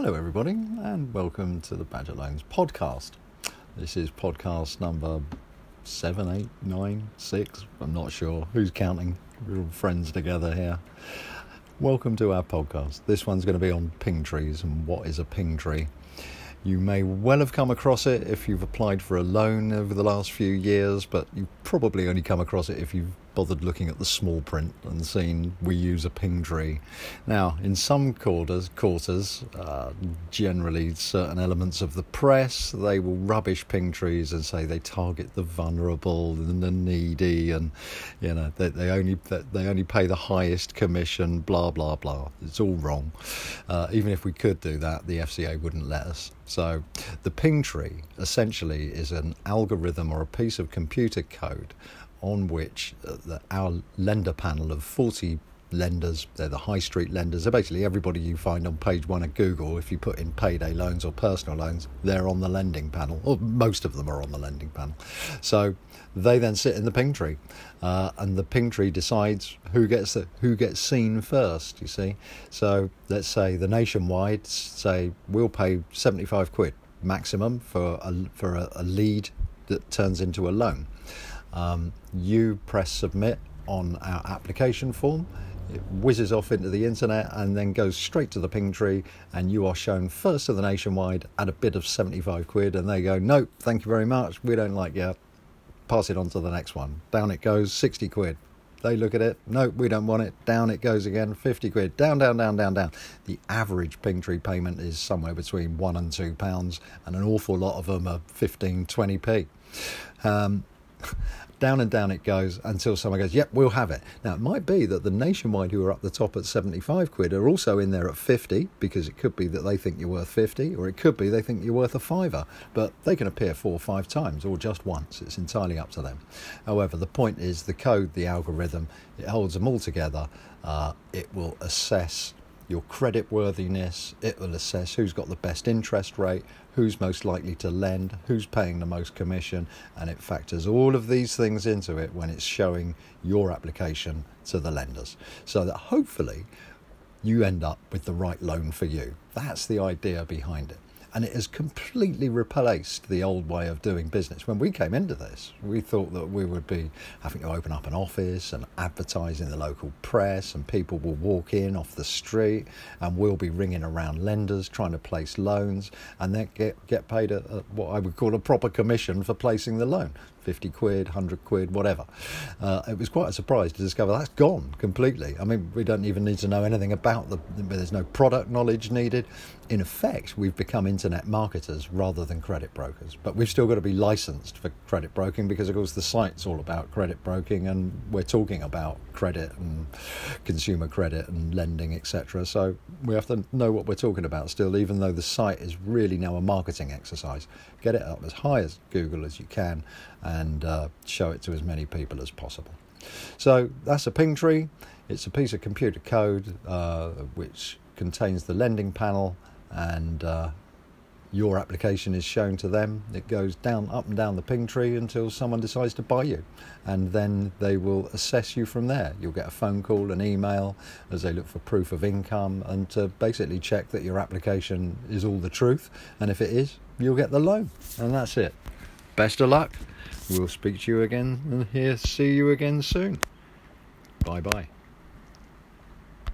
Hello, everybody, and welcome to the Badger Loans podcast. This is podcast number seven, eight, nine, six. I'm not sure who's counting. We're all friends together here. Welcome to our podcast. This one's going to be on ping trees and what is a ping tree. You may well have come across it if you've applied for a loan over the last few years, but you've probably only come across it if you've bothered looking at the small print and seen we use a ping tree. Now, in some quarters, quarters uh, generally certain elements of the press, they will rubbish ping trees and say they target the vulnerable and the needy, and you know they, they only they only pay the highest commission. Blah blah blah. It's all wrong. Uh, even if we could do that, the FCA wouldn't let us. So, the ping tree essentially is an algorithm or a piece of computer code on which uh, the, our lender panel of 40 lenders, they're the high street lenders, they're basically everybody you find on page one of Google. If you put in payday loans or personal loans, they're on the lending panel, or most of them are on the lending panel. So they then sit in the ping tree, uh, and the ping tree decides who gets the, who gets seen first. You see, so let's say the nationwide say we'll pay seventy five quid maximum for a, for a, a lead that turns into a loan. Um, you press submit on our application form. It whizzes off into the internet and then goes straight to the ping tree, and you are shown first of the nationwide at a bid of 75 quid. And they go, Nope, thank you very much. We don't like you. Pass it on to the next one. Down it goes, 60 quid. They look at it, nope, we don't want it. Down it goes again, 50 quid. Down, down, down, down, down. The average ping tree payment is somewhere between one and two pounds, and an awful lot of them are 15, 20p. Um, down and down it goes until someone goes, Yep, we'll have it. Now, it might be that the nationwide who are up the top at 75 quid are also in there at 50 because it could be that they think you're worth 50 or it could be they think you're worth a fiver. But they can appear four or five times or just once. It's entirely up to them. However, the point is the code, the algorithm, it holds them all together. Uh, it will assess your credit worthiness, it will assess who's got the best interest rate, who's most likely to lend, who's paying the most commission, and it factors all of these things into it when it's showing your application to the lenders. So that hopefully you end up with the right loan for you. That's the idea behind it and it has completely replaced the old way of doing business. When we came into this, we thought that we would be having to open up an office and advertise in the local press, and people will walk in off the street, and we'll be ringing around lenders trying to place loans, and then get get paid a, a, what I would call a proper commission for placing the loan. 50 quid, 100 quid, whatever. Uh, it was quite a surprise to discover that's gone completely. I mean, we don't even need to know anything about the, there's no product knowledge needed. In effect, we've become internet marketers rather than credit brokers, but we've still got to be licensed for credit broking because, of course, the site's all about credit broking and we're talking about credit and consumer credit and lending, etc. So we have to know what we're talking about still, even though the site is really now a marketing exercise. Get it up as high as Google as you can and uh, show it to as many people as possible. So that's a ping tree. It's a piece of computer code uh, which contains the lending panel and uh, your application is shown to them. It goes down, up and down the ping tree until someone decides to buy you, and then they will assess you from there. You'll get a phone call, an email, as they look for proof of income, and to basically check that your application is all the truth. And if it is, you'll get the loan, and that's it. Best of luck. We'll speak to you again and here see you again soon. Bye bye.